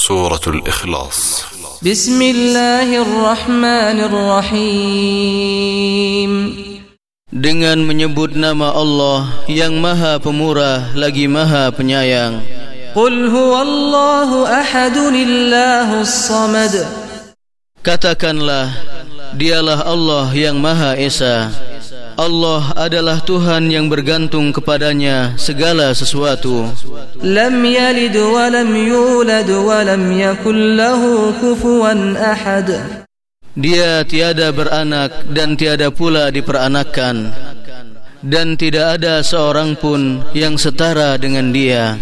سورة الإخلاص بسم الله الرحمن الرحيم Dengan menyebut nama Allah yang maha pemurah lagi maha penyayang قل هو الله أحد الله الصمد Katakanlah Dialah Allah yang maha esa Allah adalah Tuhan yang bergantung kepadanya segala sesuatu. Lam yalid wa lam yulad wa lam yakul lahu kufuwan ahad. Dia tiada beranak dan tiada pula diperanakkan dan tidak ada seorang pun yang setara dengan dia.